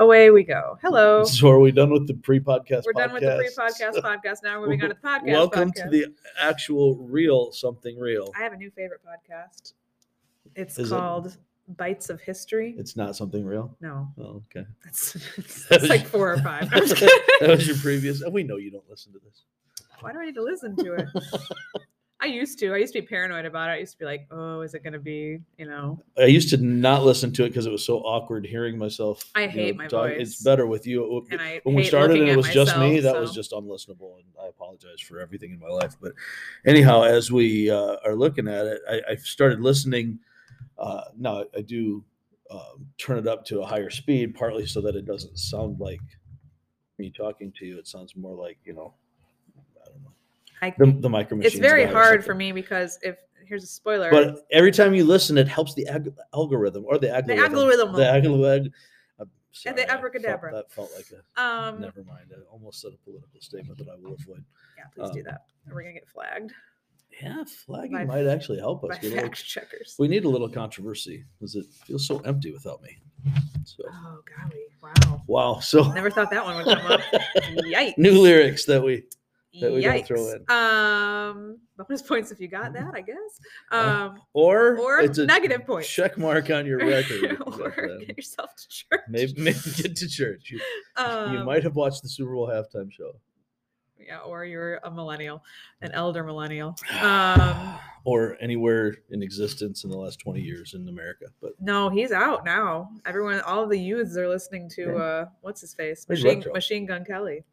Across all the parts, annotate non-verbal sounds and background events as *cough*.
Away we go. Hello. *laughs* So are we done with the pre-podcast? We're done with the pre-podcast *laughs* podcast. Now we're moving on to the podcast. Welcome podcast. to the actual real something real. I have a new favorite podcast. It's Is it? called Bites of History. It's not something real. no, Oh, okay. *laughs* it's, it's, it's like four or five. That was your previous. And we know you don't listen to this. Why do I need to listen to it? I used to. I used to be paranoid about it. I used to be like, "Oh, is it going to be, you know?" I used to not listen to it because it was so awkward hearing myself. I you know, hate my talk. voice. It's better with you. And I when we started and it was just me, myself, that was just unlistenable, and I apologize for everything in my life. But anyhow, as we uh, are looking at it, I, I started listening. Uh, now I do um, turn it up to a higher speed, partly so that it doesn't sound like me talking to you. It sounds more like you know, I don't know, I, the, the micro. it's very hard for me because if here's a spoiler, But every time you listen, it helps the ag- algorithm or the algorithm. The algorithm. The algorithm. I'm And the I felt- abracadabra. That felt like a. um, Never mind. I almost said a political statement that I will avoid. yeah, please do um, that. Or we're gonna get flagged Yeah, flagging By- might actually help us. by Get a little- fact checkers. we need a little controversy because it feels so empty without me. So Oh golly, wow! wow. So Never thought that one would come up. *laughs* Yikes! new lyrics that we that we Yikes. throw in. Um, bonus points if you got that, I guess. Um, or or it's a negative points. check mark on your *laughs* record. or get yourself to church. Maybe maybe get to church. You, um, you might have watched the Super Bowl halftime show. yeah, or you're a millennial, an elder millennial. *sighs* Um, or anywhere in existence in the last 20 years in America. But no, he's out now. Everyone, all the youths are listening to uh, what's his face, Machine Machine Gun Kelly,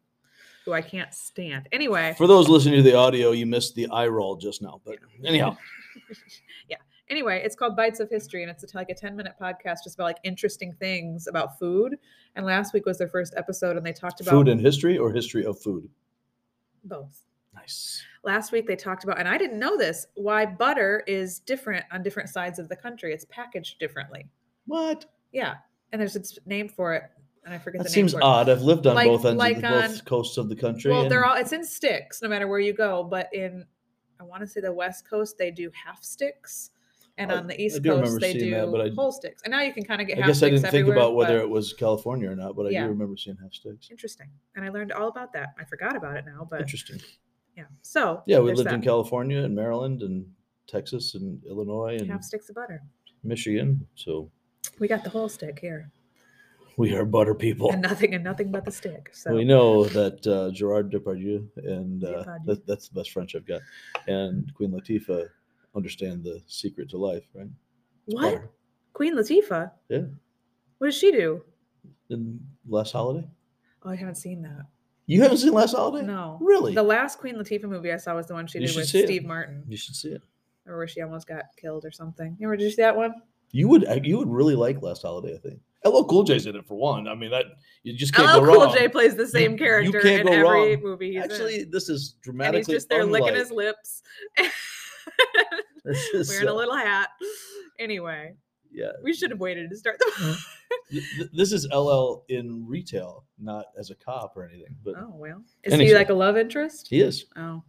who I can't stand. Anyway, for those listening to the audio, you missed the eye roll just now. But anyhow, *laughs* yeah. Anyway, it's called Bites of History, and it's a, like a ten minute podcast just about like interesting things about food. And last week was their first episode, and they talked about food and history or history of food? both. Nice. Last week they talked about, and I didn't know this, why butter is different on different sides of the country. It's packaged differently. What? Yeah, and there's a name for it, and I forget That the seems name for it. odd. I've lived on Like- both ends, like of the, both on- coasts of the country. Well, they're and all it's in sticks, no matter where you go. But in I want to say the West Coast, they do half sticks, and I- on the East do Coast, they seeing do that, but I- whole sticks. And now you can kind of get I half guess I sticks didn't think everywhere, about whether but- it was California or not, but I Yeah. do remember seeing half sticks. Interesting. And I learned all about that. I forgot about it now, but Interesting. yeah. So Yeah, we there's lived in that. California and Maryland and Texas and Illinois and half sticks of butter. Michigan. So We got the whole stick here, we are butter people. and nothing and nothing but the stick. So We know that uh, Gerard Depardieu and uh, Depardieu. that, that's the best French I've got, and Queen Latifah understand the secret to life, right? It's what? butter. Queen Latifah? Yeah. What does she do? In Last Holiday, Oh, I haven't seen that. you haven't seen Last Holiday? No. really. The last Queen Latifah movie I saw was the one she did with see it. Steve Martin, you should see it. or where she almost got killed or something. You ever did you see that one? You would you would really like Last Holiday, I think. LL Cool J's in it for one. I mean that you just can't LL go Cool wrong. J plays the same character in every wrong. movie he's Actually, in. this is And dramatically he's just there licking his lips, *laughs* *laughs* is, wearing a uh, little hat. Anyway, yeah. we should have waited to start the. *laughs* Th- th- This is LL in retail, not as a cop or anything. But oh well, is Any he like a love interest? he is. Oh,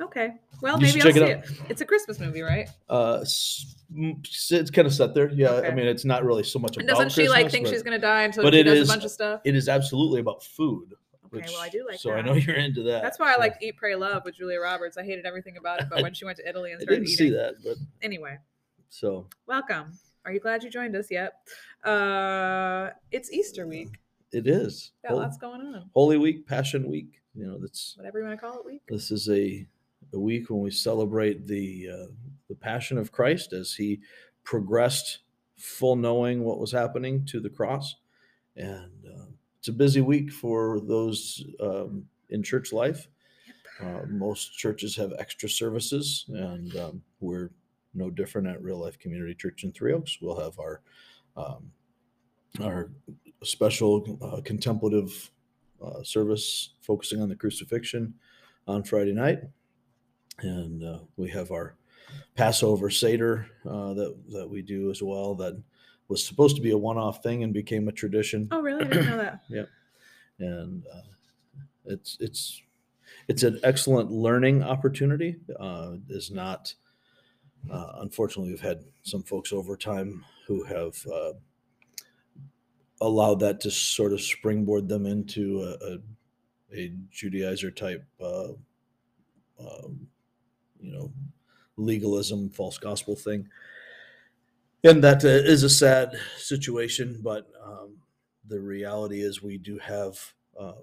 okay. Well, You maybe should I'll check see it it, It's a Christmas movie, right? Uh, s- m- s- it's kind of set there. Yeah, I Okay. mean, it's not really so much. And about doesn't she like Christmas, think but she's gonna die until but she it does is- a bunch of stuff? It is absolutely about food. Okay, well, I do like So I that. know you're into that. That's why I so like Eat, Pray, Love with Julia Roberts. I hated everything about it, but when she went to Italy and I started didn't eating, see that, but anyway, so welcome. Are you glad you joined us yet? Uh, it's Easter week. it is. Got Hol- lots going on. Holy Week, Passion Week. You know, that's Whatever you want to call it, week. this is a a week when we celebrate the uh, the passion of Christ as he progressed, full knowing what was happening to the cross, and uh, it's a busy week for those um, in church life. Uh, most churches have extra services, and um, we're no different at Real Life Community Church in Three Oaks. We'll have our um, our special uh, contemplative uh, service focusing on the crucifixion on Friday night, and uh, we have our Passover Seder uh, that that we do as well. That was supposed to be a one-off thing and became a tradition Oh, really? I didn't know that. *clears throat* Yeah. And uh, it's it's it's an excellent learning opportunity. Uh, is not uh, unfortunately we've had some folks over time who have uh, allowed that to sort of springboard them into a, a, a Judaizer type, uh, um, you know, legalism, false gospel thing. And that uh, is a sad situation, but um, the reality is we do have um,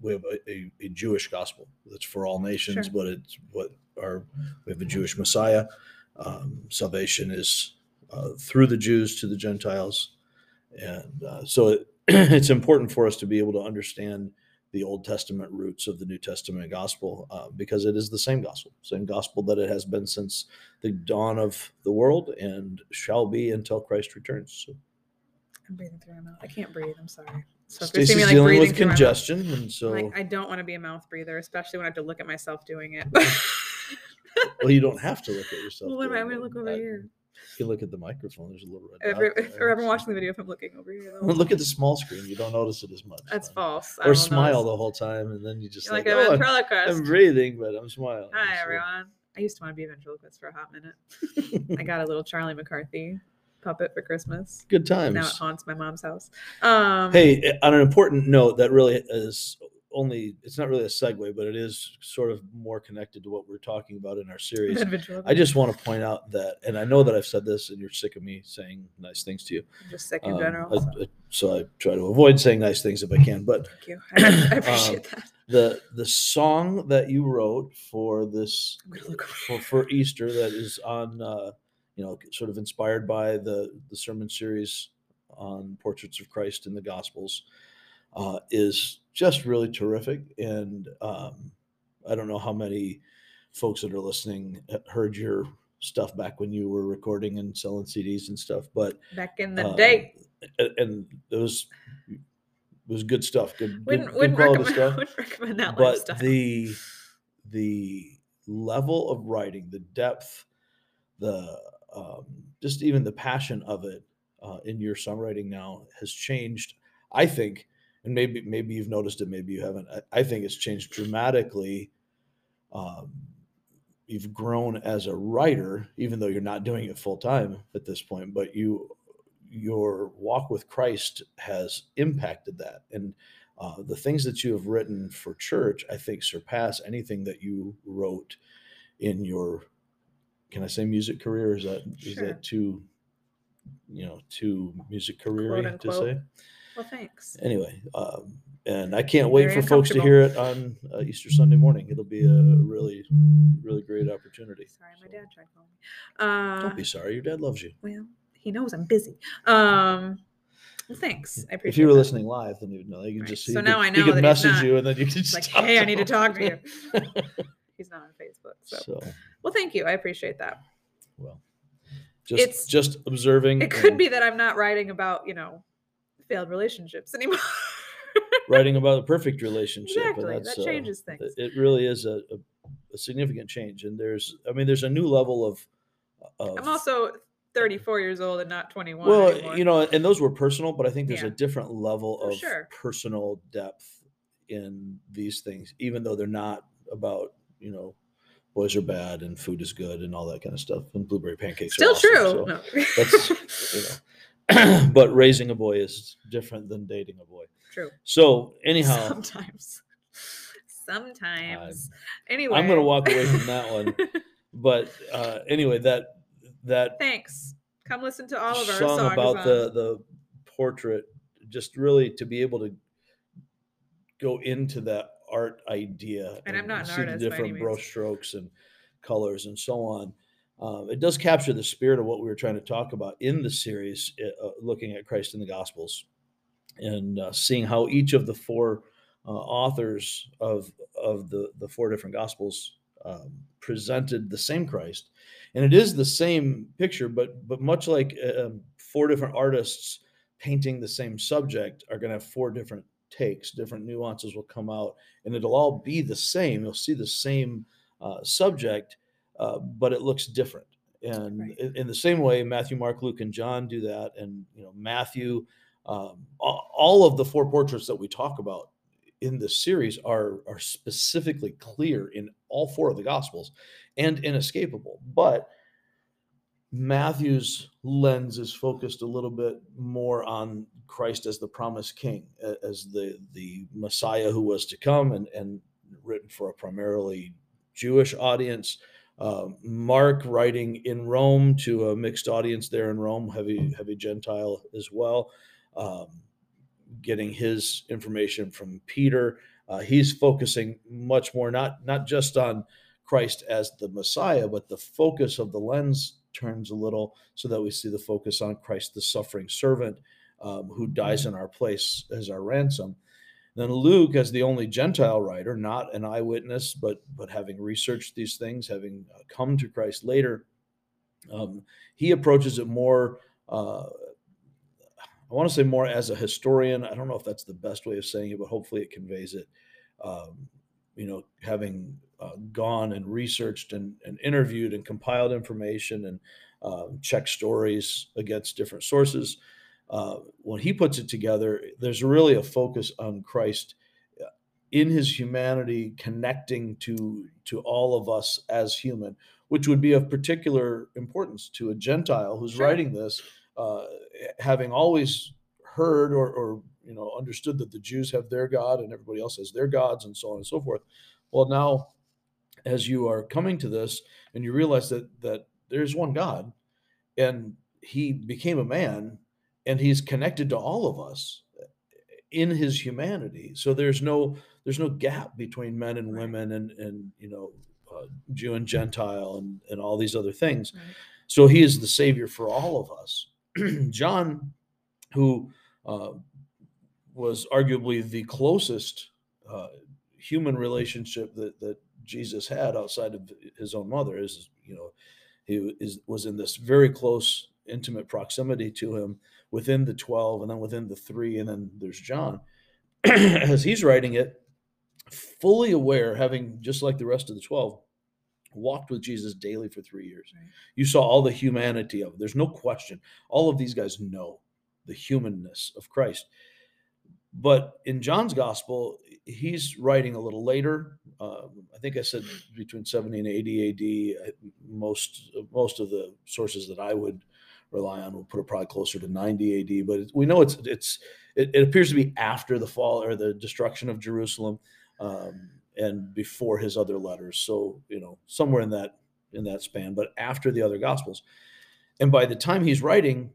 we have a, a, a, Jewish gospel that's for all nations, Sure. but it's what our we have a Jewish Messiah. Um, salvation is uh, through the Jews to the Gentiles, and uh, so it, *clears throat* it's important for us to be able to understand the Old Testament roots of the New Testament gospel uh, because it is the same gospel, same gospel that it has been since the dawn of the world and shall be until Christ returns. So I'm breathing through my mouth. I can't breathe. I'm sorry. So if you see Stacey's me like breathing with my mouth, congestion, and so like I don't want to be a mouth breather, especially when I have to look at myself doing it. *laughs* well, you don't have to look at yourself. *laughs* well, what am I going to look over I- here? You look at the microphone. There's a little red. If you're ever watching the video, if I'm looking over here, though, *laughs* Look at the small screen. You don't notice it as much. that's false. Or smile notice. the whole time, and then you just like, like a oh, I'm- ventriloquist. I'm breathing, but I'm smiling. Hi So- everyone. I used to want to be a ventriloquist for a hot minute. *laughs* I got a little Charlie McCarthy puppet for Christmas. Good times. Now it haunts my mom's house. Um, Hey, eh, on an important note, that really is only, it's not really a segue, but it is sort of more connected to what we're talking about in our series. I just want to point out that, and I know that I've said this and you're sick of me saying nice things to you. I'm just sick in Um, general. I- so I- so I try to avoid saying nice things if I can. But thank you. I, I *coughs* Um, appreciate that. the the song that you wrote for this I'm gonna look over for, for Easter that is on uh, you know sort of inspired by the the sermon series on portraits of Christ in the Gospels uh, is just really terrific and um, I don't know how many folks that are listening heard your stuff back when you were recording and selling CDs and stuff but Back in the uh, day, and it was it was good stuff good, good, wouldn't, good quality *laughs* stuff wouldn't recommend that but lifestyle. the the level of writing the depth the um, just even the passion of it uh, in your songwriting now has changed i think and maybe maybe you've noticed it maybe you haven't i, I think it's changed dramatically um, you've grown as a writer even though you're not doing it full time at this point but you your walk with christ has impacted that and uh, the things that you have written for church, I think, surpass anything that you wrote in your, can I say music career? Is that is Sure. that too, you know, too music career to say? Well, thanks. Anyway, um, and I can't wait Very for folks to hear it on uh, Easter Sunday morning. It'll be a really, really great opportunity. Sorry, my So, dad tried calling me. Uh, Don't be sorry. Your dad loves you. well, he knows I'm busy. Um, well, thanks. I appreciate If you were that. listening live, then you'd know. You can Right. just So he now could, I know could that message not- you, and then you could just like, hey, I need to talk to you. *laughs* He's not on Facebook. So, so well, thank you. I appreciate that. Well, just It's- just observing. It could and be that I'm not writing about, you know, failed relationships anymore. *laughs* writing about a perfect relationship. exactly. that's, That uh, changes things. it- It really is a, a, a significant change, and there's, I mean, there's a new level of. of I'm also 34 years old and not 21 well, anymore. you know, and those were personal, but I think there's Yeah. a different level of sure. personal depth in these things, even though they're not about you know. Boys are bad and food is good and all that kind of stuff. And blueberry pancakes Still are awesome, true. so- No. that's *laughs* you know *clears throat* but raising a boy is different than dating a boy true. so anyhow Sometimes. Sometimes. anyway. i'm gonna walk away from that one *laughs* but uh anyway that that Thanks. Come listen to all of our song songs about the the portrait just really to be able to go into that art idea And I'm not an see artist the by any different means. brush strokes and colors and so on um, it does capture the spirit of what we were trying to talk about in the series uh, uh, looking at christ in the gospels and uh, seeing how each of the four uh, authors of of the the four different gospels um, presented the same christ. And it is the same picture but but much like um, four different artists painting the same subject are going to have four different takes. Different nuances will come out and it'll all be the same. You'll see the same uh, subject uh, but it looks different and Right. in, in the same way matthew mark luke and john do that and you know matthew um, all, all of the four portraits that we talk about in this series are are specifically clear in all four of the gospels and inescapable but matthew's lens is focused a little bit more on Christ as the promised king, as the, the Messiah who was to come, and, and written for a primarily Jewish audience. Uh, Mark writing in Rome to a mixed audience there in Rome, heavy heavy Gentile as well, um, getting his information from Peter. Uh, he's focusing much more not not just on Christ as the Messiah, but the focus of the lens turns a little so that we see the focus on Christ, the suffering servant um, who dies in our place as our ransom. Then Luke, as the only Gentile writer, not an eyewitness, but but having researched these things, having uh, come to Christ later, um, he approaches it more. Uh, I want to say more as a historian. I don't know if that's the best way of saying it, but hopefully it conveys it. Um, you know, having uh, gone and researched and, and, interviewed and compiled information and uh, checked stories against different sources, uh, when he puts it together, there's really a focus on Christ uh, in his humanity connecting to to all of us as human, which would be of particular importance to a Gentile who's sure. writing this, uh, having always heard or, or you know understood that the Jews have their God and everybody else has their gods and so on and so forth. Well, now as you are coming to this and you realize that that there's one God and he became a man and he's connected to all of us in his humanity. So there's no there's no gap between men and women and and you know uh, jew and gentile and and all these other things. Right. so he is the savior for all of us. *clears throat* John who uh, was arguably the closest uh, human relationship that that jesus had outside of his own mother is you know he is was in this very close intimate proximity to him within the 12 and then within the three and then there's john. *clears throat* As he's writing it fully aware having just like the rest of the 12 walked with jesus daily for three years. Right. you saw all the humanity of it. There's no question. All of these guys know the humanness of christ. But in john's gospel he's writing a little later. Uh, i think i said between 70 and 80 ad most most of the sources that i would rely on. We'll put it probably closer to 90 AD, but we know it's it's it, it, appears to be after the fall or the destruction of Jerusalem um, and before his other letters. So you know somewhere in that in that span, but after the other Gospels. And by the time he's writing,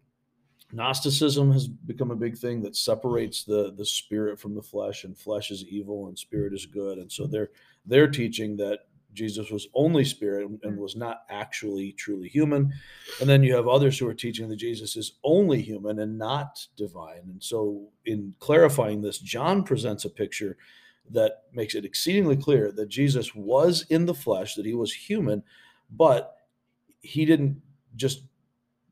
Gnosticism has become a big thing that separates the the spirit from the flesh, and flesh is evil and spirit is good. And so they're they're teaching that Jesus was only spirit and mm. was not actually truly human. And then you have others who are teaching that Jesus is only human and not divine. And so, in clarifying this, John presents a picture that makes it exceedingly clear that Jesus was in the flesh, that he was human, but he didn't just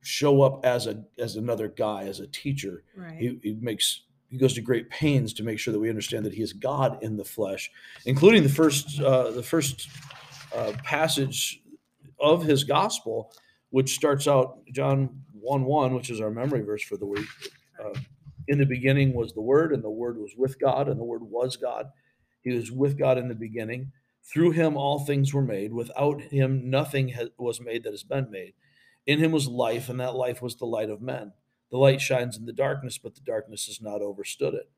show up as a as another guy as a teacher right. he, he makes he goes to great pains to make sure that we understand that he is God in the flesh, including the first uh, the first uh, passage of his gospel, which starts out John one one, which is our memory verse for the week. Uh, in the beginning was the Word, and the Word was with God, and the Word was God. He was with God in the beginning. Through him all things were made. Without him nothing was made that has been made. In him was life, and that life was the light of men. The light shines in the darkness, but the darkness has not overstood it.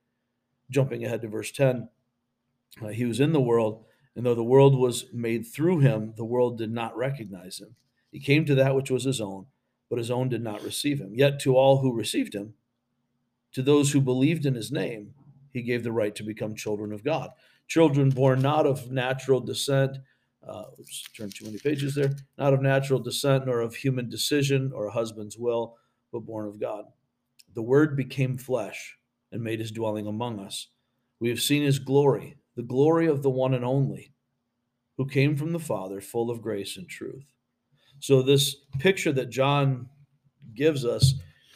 Jumping ahead to verse 10, uh, he was in the world, and though the world was made through him, the world did not recognize him. He came to that which was his own, but his own did not receive him. Yet to all who received him, to those who believed in his name, he gave the right to become children of God. Children born not of natural descent, uh, oops, turn too many pages there, not of natural descent, nor of human decision or a husband's will but born of God. The Word became flesh and made his dwelling among us. We have seen his glory, the glory of the one and only, who came from the Father, full of grace and truth. So, this picture that John gives us,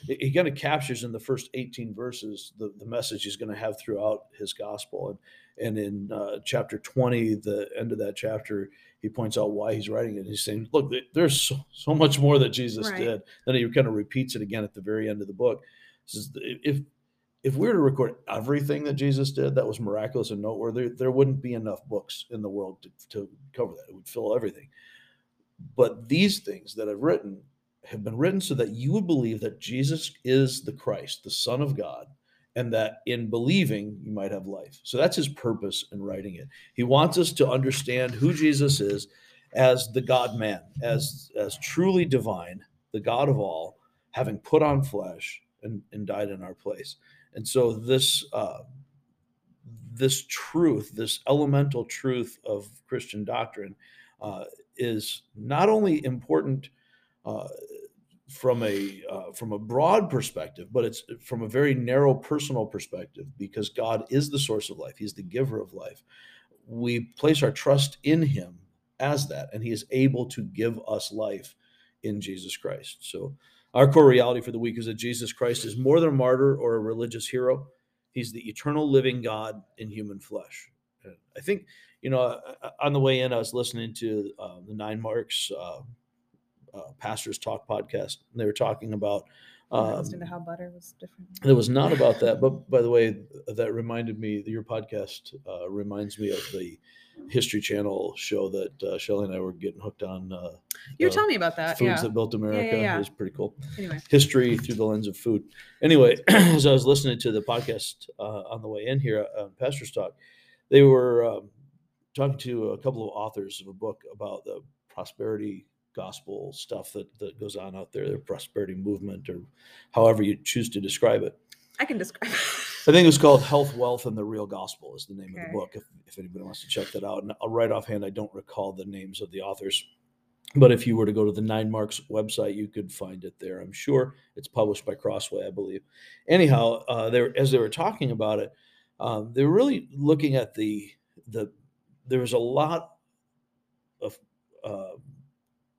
he kind of captures in the first 18 verses the, the message he's going to have throughout his gospel. And, and in uh, chapter 20, the end of that chapter, he points out why he's writing it. He's saying, look, there's so, so much more that Jesus right. did. Then he kind of repeats it again at the very end of the book. Says, if if we were to record everything that Jesus did that was miraculous and noteworthy, there wouldn't be enough books in the world to, to cover that. It would fill everything. But these things that I've written have been written so that you would believe that Jesus is the Christ, the Son of God, and that in believing you might have life. So that's his purpose in writing it. He wants us to understand who Jesus is as the God man, as as truly divine, the God of all, having put on flesh and, and died in our place. And so this uh, this truth, this elemental truth of Christian doctrine, uh, is not only important uh, from a uh, from a broad perspective, but it's from a very narrow personal perspective because God is the source of life. He's the giver of life. We place our trust in Him as that, and He is able to give us life in Jesus Christ. So, our core reality for the week is that Jesus Christ is more than a martyr or a religious hero. He's the eternal living God in human flesh. I think, you know, on the way in, I was listening to uh, the Nine Marks uh, uh, Pastors Talk podcast. And they were talking about. Um, listening how butter was different. It was not about that, but *laughs* by the way, that reminded me. Your podcast uh, reminds me of the History Channel show that uh, Shelly and I were getting hooked on. Uh, you were telling me about that. Foods yeah. that built America. Yeah, yeah. It was pretty cool. Anyway. History through the lens of food. Anyway, *clears throat* as I was listening to the podcast uh, on the way in here, uh, Pastors Talk, they were um, talking to a couple of authors of a book about the prosperity gospel stuff that, that goes on out there, the prosperity movement, or however you choose to describe it. I can describe it. I think it's called Health, Wealth, and the Real Gospel is the name okay. of the book. If, if anybody wants to check that out, and I'll right offhand, I don't recall the names of the authors, but if you were to go to the Nine Marks website, you could find it there. I'm sure it's published by Crossway, I believe. Anyhow, uh, they as they were talking about it, um, they were really looking at the the. There was a lot of uh,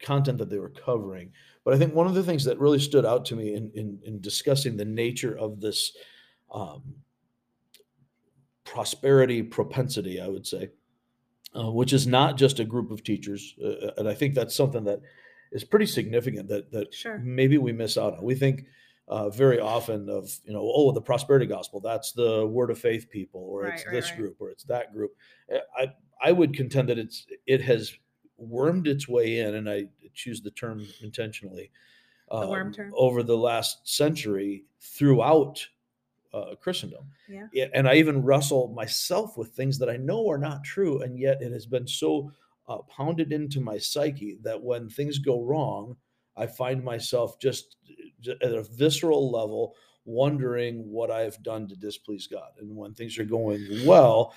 content that they were covering. But I think one of the things that really stood out to me in in, in discussing the nature of this um, prosperity propensity, I would say, uh, which is not just a group of teachers, uh, uh, and I think that's something that is pretty significant that that sure. maybe we miss out on. We think. Uh, very often of you know oh the prosperity gospel that's the word of faith people or right, it's right, this right. group or it's that group i i would contend that it's it has wormed its way in, and I choose the term intentionally, the worm um, term. over the last century throughout uh, Christendom. Yeah. And I even wrestle myself with things that I know are not true, and yet it has been so uh, pounded into my psyche that when things go wrong, I find myself just at a visceral level wondering what I've done to displease God. And when things are going well,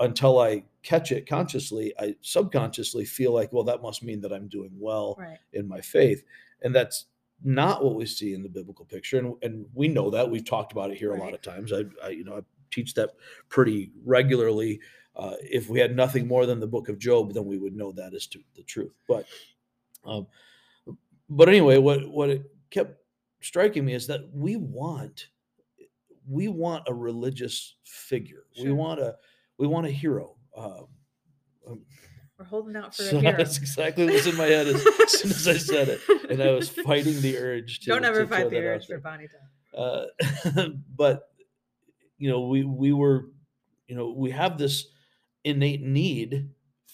until I catch it consciously, I subconsciously feel like, well, that must mean that I'm doing well right. in my faith. And that's not what we see in the biblical picture. And, and we know that we've talked about it here right. a lot of times. I, I, you know, I teach that pretty regularly. Uh, if we had nothing more than the book of Job, then we would know that is to the truth. But, um, but anyway, what, what it kept striking me is that we want we want a religious figure. Sure. We want a we want a hero. Um, um We're holding out for so a *laughs* hero. That's exactly what was in my head as, as, *laughs* soon as I said it, and I was fighting the urge to. Don't ever fight the urge for Bonnie uh, *laughs* but you know, we we were, you know, we have this innate need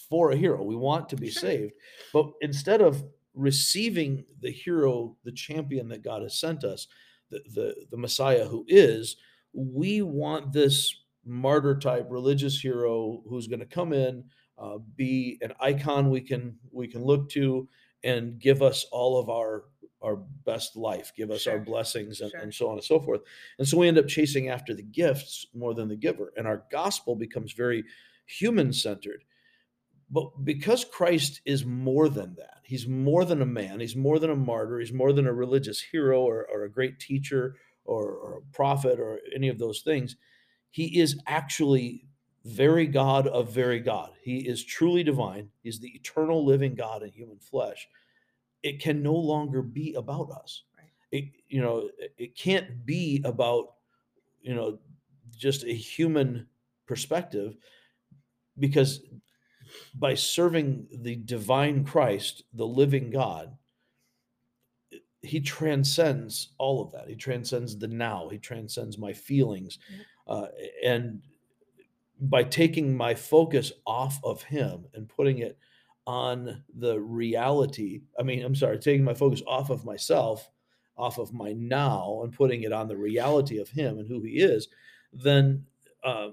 for a hero. We want to be sure. saved, but instead of receiving the hero, the champion that God has sent us, the, the, the Messiah who is, we want this martyr type religious hero who's going to come in, uh, be an icon we can we can look to, and give us all of our our best life, give us sure. our blessings, and, sure. and so on and so forth. And so we end up chasing after the gifts more than the giver, and our gospel becomes very human centered. But because Christ is more than that, he's more than a man, he's more than a martyr, he's more than a religious hero or, or a great teacher or, or a prophet or any of those things. He is actually very God of very God. He is truly divine. He's the eternal living God in human flesh. It can no longer be about us. Right. It, you know, it can't be about, you know, just a human perspective because by serving the divine Christ, the living God, he transcends all of that. He transcends the now. He transcends my feelings. Uh, and by taking my focus off of him and putting it on the reality. I mean, I'm sorry, taking my focus off of myself, off of my now, and putting it on the reality of Him and who He is, then uh,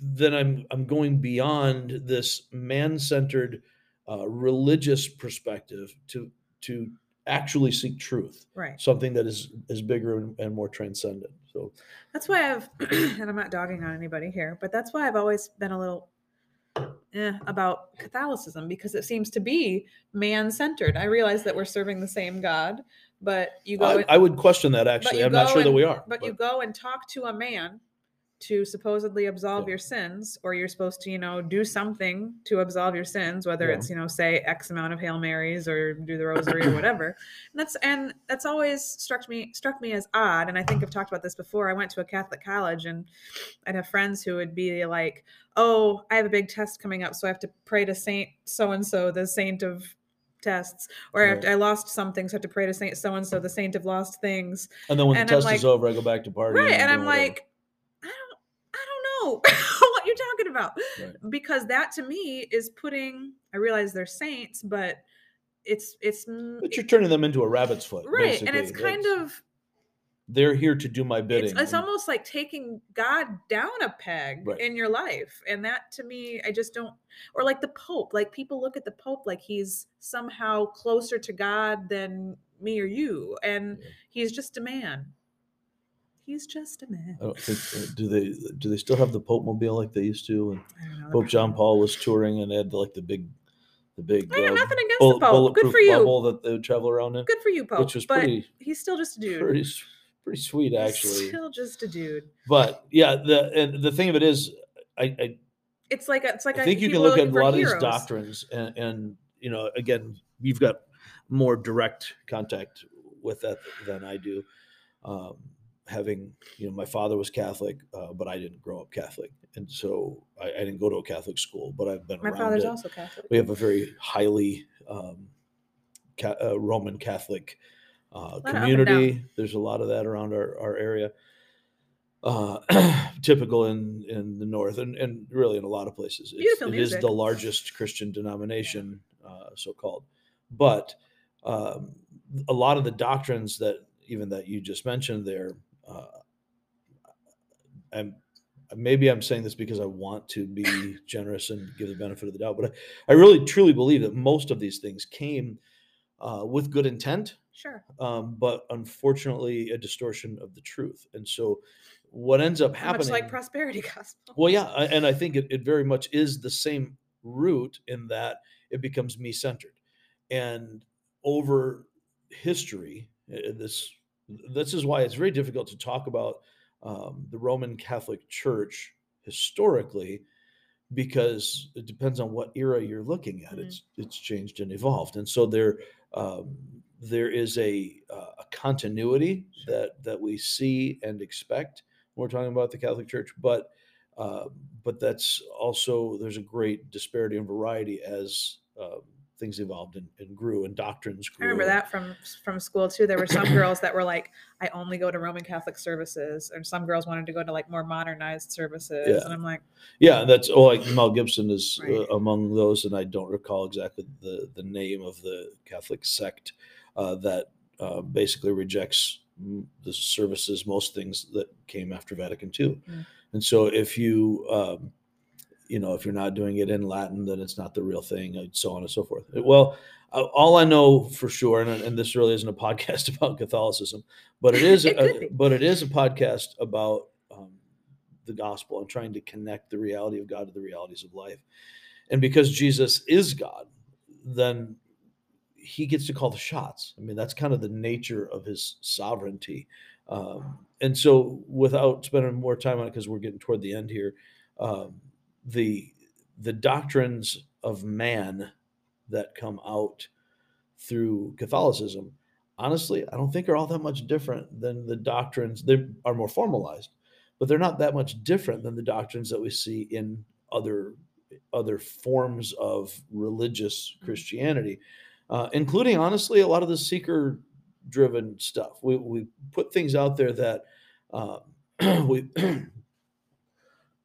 then I'm I'm going beyond this man-centered uh, religious perspective to to actually seek truth, Right. something that is is bigger and, and more transcendent. So That's why I've, *clears throat* and I'm not dogging on anybody here, but that's why I've always been a little eh, about Catholicism because it seems to be man centered. I realize that we're serving the same God, but you go, I, and- I would question that actually. I'm not sure that we are. But you go and talk to a man to supposedly absolve Yeah. your sins, or you're supposed to, you know, do something to absolve your sins, whether Yeah. it's, you know, say X amount of Hail Marys or do the rosary or *coughs* whatever. And that's and that's always struck me struck me as odd. And I think I've talked about this before. I went to a Catholic college and I'd have friends who would be like, Oh, I have a big test coming up, so I have to pray to Saint so and so, the saint of tests, or I, to- Right. I lost something, so I have to pray to Saint so and so, the saint of lost things. and then when and the I'm test is over, I go back to partying. Right. And I'm like, I *laughs* What you're talking about. Right. Because that to me is putting I realize they're saints, but it's it's but you're turning them into a rabbit's foot, right. And it's kind That's- of they're here to do my bidding. it's, it's almost like taking God down a peg Right. in your life. And that to me, I just don't or like the Pope. Like people look at the Pope like he's somehow closer to God than me or you. And Yeah. he's just a man. He's just a man. I don't think uh, do they do they still have the Pope mobile like they used to? And know. Pope John Paul was touring and they had like the big, the big I got uh, nothing against the Pope. Good for you. bubble that they would travel around in, Good for you, Pope. which was but pretty he's still just a dude. pretty pretty sweet actually. He's still just a dude. But yeah, the and the thing of it is, I I, It's like a, it's like I a- think you can look at a lot of these doctrines and and you know again you've got more direct contact with that than I do. Um, having you know my father was Catholic, uh, but I didn't grow up Catholic, and so I, I didn't go to a Catholic school. But I've been My around father's it. also Catholic. we have a very highly um, ca- uh, Roman Catholic uh, of up and community. There's a lot of that around our, our area. Uh, *clears throat* typical in, in the north and, and really in a lot of places. It's, Beautiful it is music. the largest Christian denomination, uh, so called. But um, a lot of the doctrines that even that you just mentioned there, uh, I'm maybe I'm saying this because I want to be generous and give the benefit of the doubt, but I, I really truly believe that most of these things came uh, with good intent, Sure. um, but unfortunately a distortion of the truth. And so what ends up happening, Much like prosperity *laughs* gospel. well, yeah, and I think it, it very much is the same root in that it becomes me centered, and over history, uh, this this is why it's very difficult to talk about um, the Roman Catholic Church historically, because it depends on what era you're looking at. Mhm. It's it's changed and evolved, and so there um, there is a, uh, a continuity that that we see and expect when we're talking about the Catholic Church, but uh, but that's also there's a great disparity and variety as um, things evolved and, and grew and doctrines grew. I remember that from from school too. There were some girls that were like, I only go to Roman Catholic services, and some girls wanted to go to like more modernized services. Yeah. And I'm like, Yeah, that's oh, like Mel Gibson is Right. uh, among those, and I don't recall exactly the the name of the Catholic sect uh, that uh, basically rejects the services, most things that came after Vatican II. Mm. And so, if you um, you know if you're not doing it in Latin, then it's not the real thing, and so on and so forth. Well, all I know for sure, and, and this really isn't a *laughs* podcast about Catholicism, but it is, It a, but it is a podcast about um, the gospel and trying to connect the reality of God to the realities of life. And because Jesus is God, then he gets to call the shots. I mean, that's kind of the nature of his sovereignty. Um, and so, without spending more time on it, because we're getting toward the end here, um, the the doctrines of man that come out through Catholicism, honestly, I don't think are all that much different than the doctrines. They are more formalized, but they're not that much different than the doctrines that we see in other other forms of religious Christianity, uh, including honestly a lot of the seeker driven stuff. We we put things out there that um, *clears throat* we *clears throat*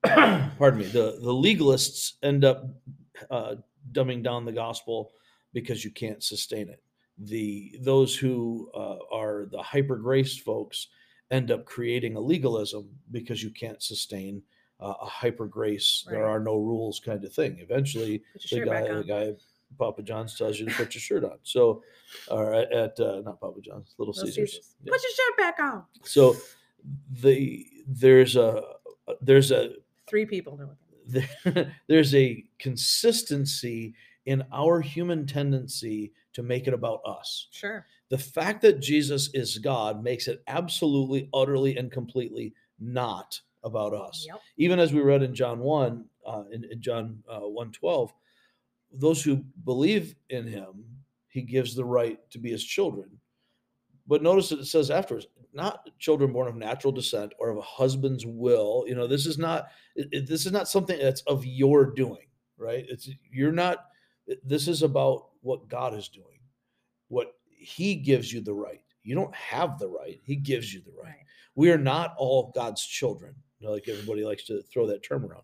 *coughs* pardon me the the legalists end up uh, dumbing down the gospel because you can't sustain it. The those who uh, are the hyper grace folks end up creating a legalism because you can't sustain uh, a hyper grace. There are no rules kind of thing. Eventually, the guy, the guy, Papa John's tells you to put your shirt on. So, or at, at uh, not Papa John's, Little, Little Caesars. Caesars. Yeah. Put your shirt back on. So, the there's a there's a Three people know there- *laughs* there's a consistency in our human tendency to make it about us. Sure. The fact that Jesus is God makes it absolutely, utterly, and completely not about us. Yep. Even as we read in John 1, uh, in, in John uh, 1 those who believe in him, he gives the right to be his children. But notice that it says afterwards, not children born of natural descent or of a husband's will. You know, this is not this is not something that's of your doing, right? It's you're not. This is about what God is doing, what He gives you the right. You don't have the right; He gives you the right. Right. We are not all God's children. You know, like everybody likes to throw that term around.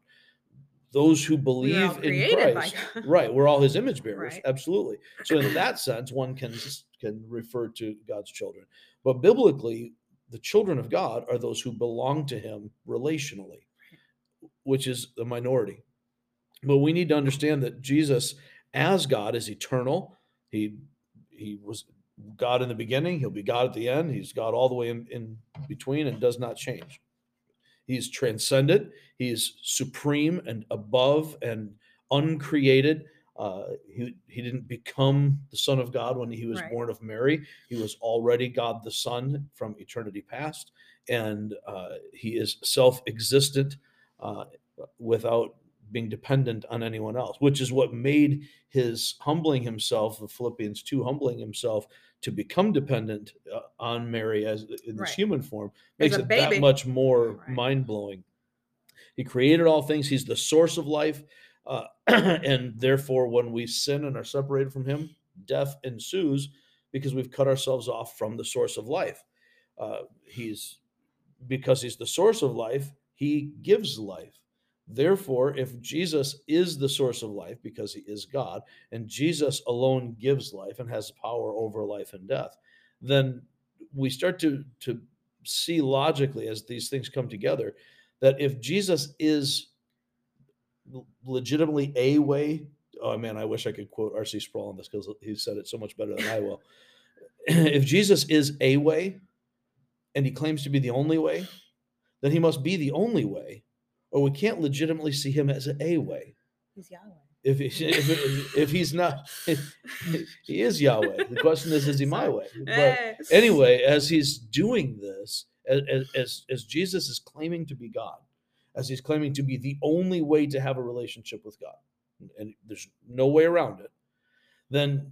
Those who believe in Christ, right? We're all His image bearers, Right. absolutely. So in that sense, one can can refer to God's children, but biblically, the children of God are those who belong to Him relationally, which is the minority. But we need to understand that Jesus, as God, is eternal. He he was God in the beginning. He'll be God at the end. He's God all the way in, in between and does not change. He's transcendent. He's supreme and above and uncreated. Uh, he, he didn't become the Son of God when he was Right. born of Mary. He was already God the Son from eternity past. And uh, he is self existent uh, without being dependent on anyone else, which is what made his humbling himself, the Philippians 2, humbling himself to become dependent uh, on Mary as in this Right. human form, makes it that much more Right. mind blowing. He created all things. He's the source of life. Uh, *clears throat* and therefore, when we sin and are separated from him, death ensues because we've cut ourselves off from the source of life. Uh, he's because he's the source of life, he gives life. Therefore, if Jesus is the source of life because he is God, and Jesus alone gives life and has power over life and death, then we start to, to see logically as these things come together that if Jesus is legitimately a way, oh man, I wish I could quote R.C. Sproul on this because he said it so much better than I will. *clears throat* if Jesus is a way and he claims to be the only way, then he must be the only way, or we can't legitimately see him as a way. He's Yahweh. If, he, *laughs* if, if he's not, *laughs* he is Yahweh. The question is, is he *laughs* my way? But anyway, as he's doing this, as, as, as Jesus is claiming to be God, as he's claiming to be the only way to have a relationship with God, and there's no way around it, then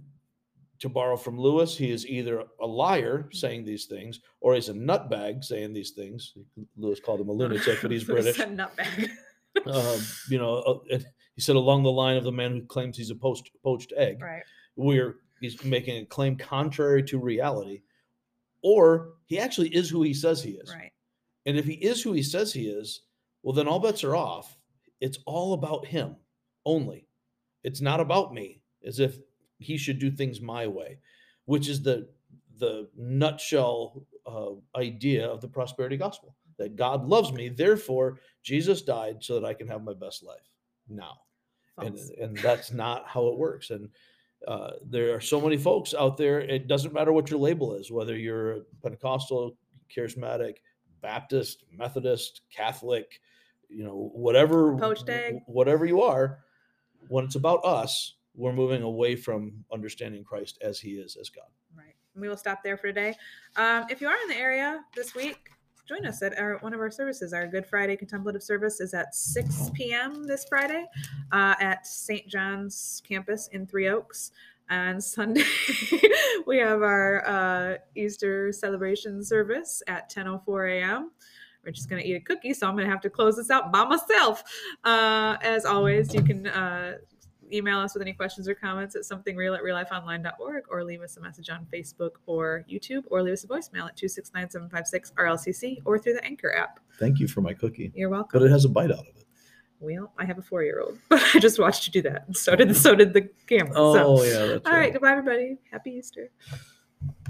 to borrow from Lewis, he is either a liar saying these things or he's a nutbag saying these things. Lewis called him a lunatic, but he's *laughs* British. nutbag. *laughs* Um, you know, uh, he said along the line of the man who claims he's a poached, poached egg right. where he's making a claim contrary to reality, or he actually is who he says he is. Right. And if he is who he says he is, well, then all bets are off. It's all about him only. It's not about me, as if he should do things my way, which is the the nutshell uh, idea of the prosperity gospel that God loves me, therefore Jesus died so that I can have my best life now and False. and that's not how it works and uh, there are so many folks out there it doesn't matter what your label is whether you're a pentecostal charismatic baptist methodist catholic you know whatever Poached egg. whatever you are when it's about us we're moving away from understanding christ as he is as god Right. And we will stop there for today. Um, if you are in the area this week, join us at our, one of our services. Our Good Friday contemplative service is at 6 p.m. this Friday uh, at St. John's campus in Three Oaks. And Sunday, *laughs* we have our uh, Easter celebration service at 10:04 a.m. We're just going to eat a cookie, so I'm going to have to close this out by myself. Uh, as always, you can uh, email us with any questions or comments at somethingreal at reallifeonline.org or leave us a message on Facebook or YouTube or leave us a voicemail at 269-756 RLCC or through the Anchor app. thank you for my cookie You're welcome. but it has a bite out of it Well, I have a four-year-old, *laughs* but I just watched you do that. So did so did the camera. so. Oh yeah, that's All right, goodbye, everybody. Happy Easter.